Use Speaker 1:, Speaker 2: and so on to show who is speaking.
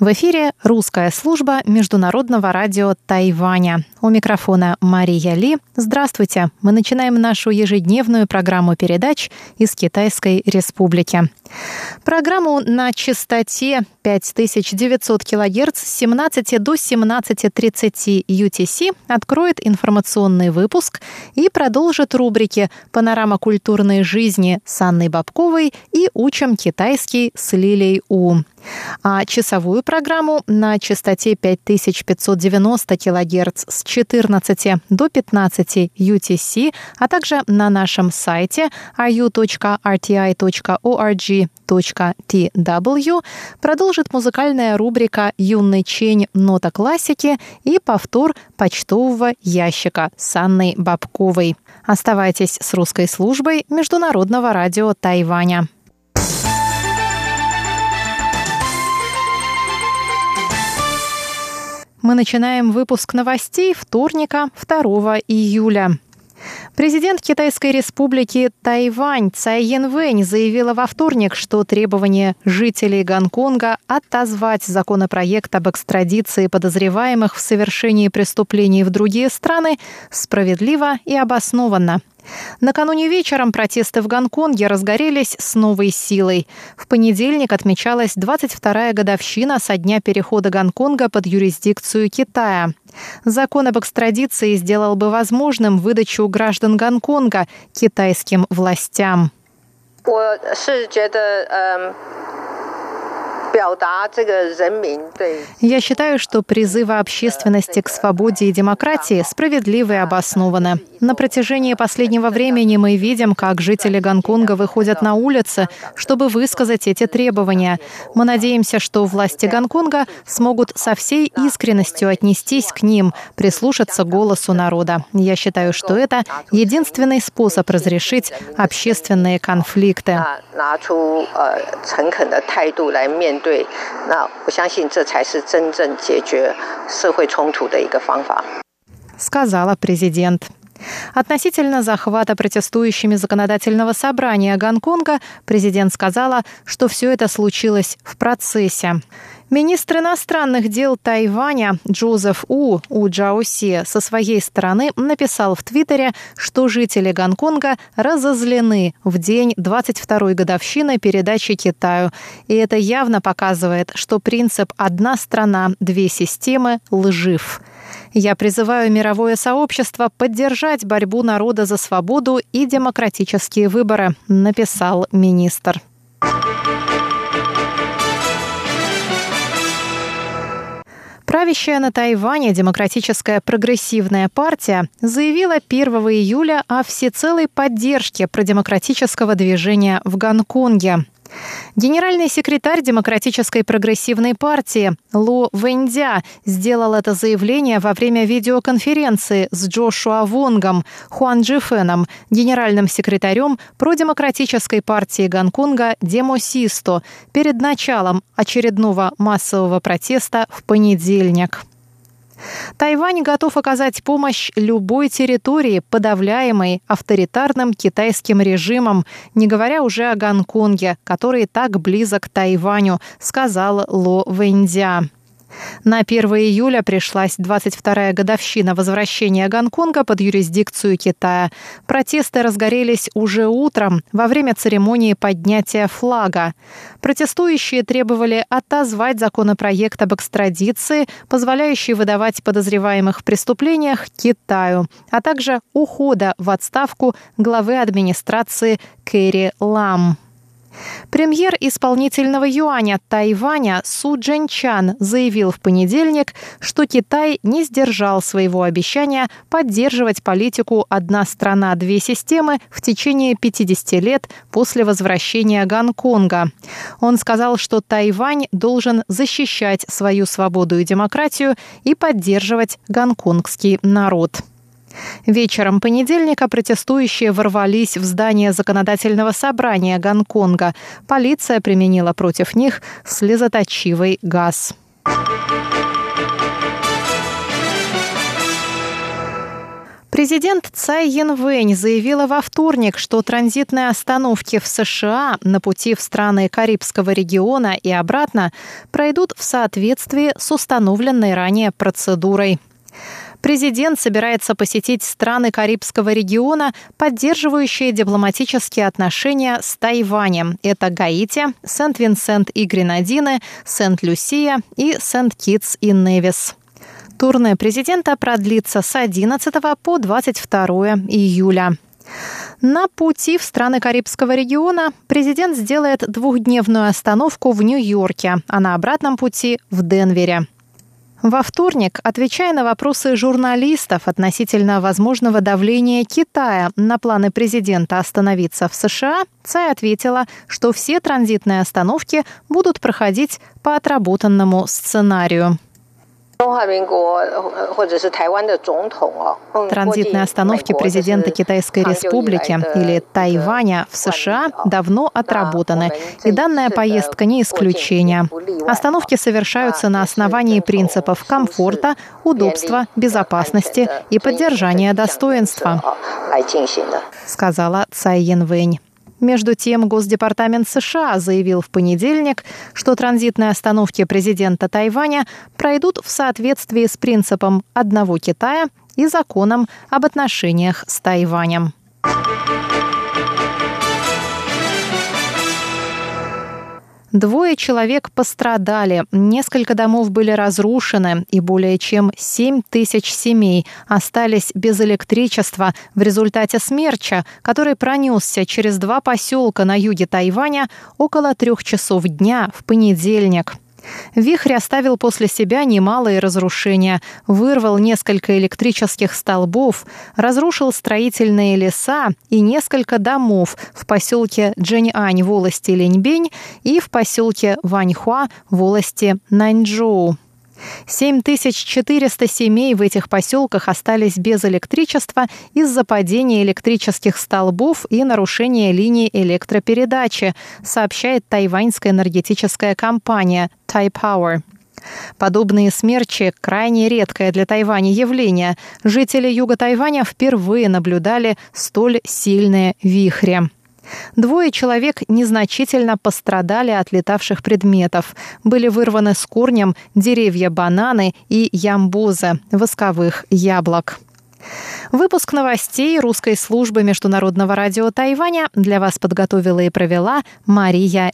Speaker 1: В эфире русская служба Международного радио Тайваня. У микрофона Мария Ли. Здравствуйте. Мы начинаем нашу ежедневную программу передач из Китайской Республики. Программу на частоте 5900 кГц с 17 до 17.30 UTC откроет информационный выпуск и продолжит рубрики «Панорама культурной жизни» с Анной Бабковой и «Учим китайский» с Лилей У. А часовую программу на частоте 5590 кГц с 14 до 15 UTC, а также на нашем сайте ru.rti.org.tw продолжит музыкальная рубрика «Юный чень. Нота классики» и повтор почтового ящика с Анной Бабковой. Оставайтесь с русской службой Международного радио Тайваня. Мы начинаем выпуск новостей вторника, 2 июля. Президент Китайской республики Тайвань Цай Янвэнь заявила во вторник, что требование жителей Гонконга отозвать законопроект об экстрадиции подозреваемых в совершении преступлений в другие страны справедливо и обоснованно. Накануне вечером протесты в Гонконге разгорелись с новой силой. В понедельник отмечалась 22-я годовщина со дня перехода Гонконга под юрисдикцию Китая. Закон об экстрадиции сделал бы возможным выдачу граждан Гонконга китайским властям. 我是觉得，嗯、 Я считаю, что призывы общественности к свободе и демократии справедливы и обоснованы. На протяжении последнего времени мы видим, как жители Гонконга выходят на улицы, чтобы высказать эти требования. Мы надеемся, что власти Гонконга смогут со всей искренностью отнестись к ним, прислушаться к голосу народа. Я считаю, что это единственный способ разрешить общественные конфликты. 那我相信这才是真正解决社会冲突的一个方法。сказала президент. Относительно захвата протестующими законодательного собрания Гонконга президент сказала, что все это случилось в процессе. Министр иностранных дел Тайваня Джозеф У У Джауси со своей стороны написал в Твиттере, что жители Гонконга разозлены в день 22-й годовщины передачи Китаю. И это явно показывает, что принцип «одна страна, две системы» лжив. Я призываю мировое сообщество поддержать борьбу народа за свободу и демократические выборы, написал министр. Правящая на Тайване Демократическая прогрессивная партия заявила 1 июля о всецелой поддержке продемократического движения в Гонконге. Генеральный секретарь Демократической прогрессивной партии Лу Вэньдя сделал это заявление во время видеоконференции с Джошуа Вонгом, Хуан Джифеном, генеральным секретарем продемократической партии Гонконга Демосисто перед началом очередного массового протеста в понедельник. Тайвань готов оказать помощь любой территории, подавляемой авторитарным китайским режимом, не говоря уже о Гонконге, который так близок к Тайваню, сказал Ло Вэньцзя. На 1 июля пришлась 22-я годовщина возвращения Гонконга под юрисдикцию Китая. Протесты разгорелись уже утром во время церемонии поднятия флага. Протестующие требовали отозвать законопроект об экстрадиции, позволяющий выдавать подозреваемых в преступлениях Китаю, а также ухода в отставку главы администрации Кэрри Лам. Премьер исполнительного юаня Тайваня Су Джэнчан заявил в понедельник, что Китай не сдержал своего обещания поддерживать политику «одна страна, две системы» в течение 50 лет после возвращения Гонконга. Он сказал, что Тайвань должен защищать свою свободу и демократию и поддерживать гонконгский народ. Вечером понедельника протестующие ворвались в здание законодательного собрания Гонконга. Полиция применила против них слезоточивый газ. Президент Цай Янвэнь заявила во вторник, что транзитные остановки в США на пути в страны Карибского региона и обратно пройдут в соответствии с установленной ранее процедурой. Президент собирается посетить страны Карибского региона, поддерживающие дипломатические отношения с Тайванем. Это Гаити, Сент-Винсент и Гренадины, Сент-Люсия и Сент-Китс и Невис. Турне президента продлится с 11 по 22 июля. На пути в страны Карибского региона президент сделает двухдневную остановку в Нью-Йорке, а на обратном пути в Денвере. Во вторник, отвечая на вопросы журналистов относительно возможного давления Китая на планы президента остановиться в США, Цай ответила, что все транзитные остановки будут проходить по отработанному сценарию. Транзитные остановки президента Китайской Республики или Тайваня в США давно отработаны, и данная поездка не исключение. Остановки совершаются на основании принципов комфорта, удобства, безопасности и поддержания достоинства, сказала Цай Янвэнь. Между тем, Госдепартамент США заявил в понедельник, что транзитные остановки президента Тайваня пройдут в соответствии с принципом одного Китая и законом об отношениях с Тайванем. Двое человек пострадали, несколько домов были разрушены и более чем 7 тысяч семей остались без электричества в результате смерча, который пронесся через два поселка на юге Тайваня около трех часов дня в понедельник. Вихрь оставил после себя немалые разрушения, вырвал несколько электрических столбов, разрушил строительные леса и несколько домов в поселке Джэньань в волости Леньбень и в поселке Ваньхуа в волости Наньчжоу. 7400 семей в этих поселках остались без электричества из-за падения электрических столбов и нарушения линий электропередачи, сообщает тайваньская энергетическая компания Taipower. Подобные смерчи – крайне редкое для Тайваня явление. Жители юга Тайваня впервые наблюдали столь сильные вихри. Двое человек незначительно пострадали от летавших предметов. Были вырваны с корнем деревья бананы и ямбузы, восковых яблок. Выпуск новостей русской службы Международного радио Тайваня для вас подготовила и провела Мария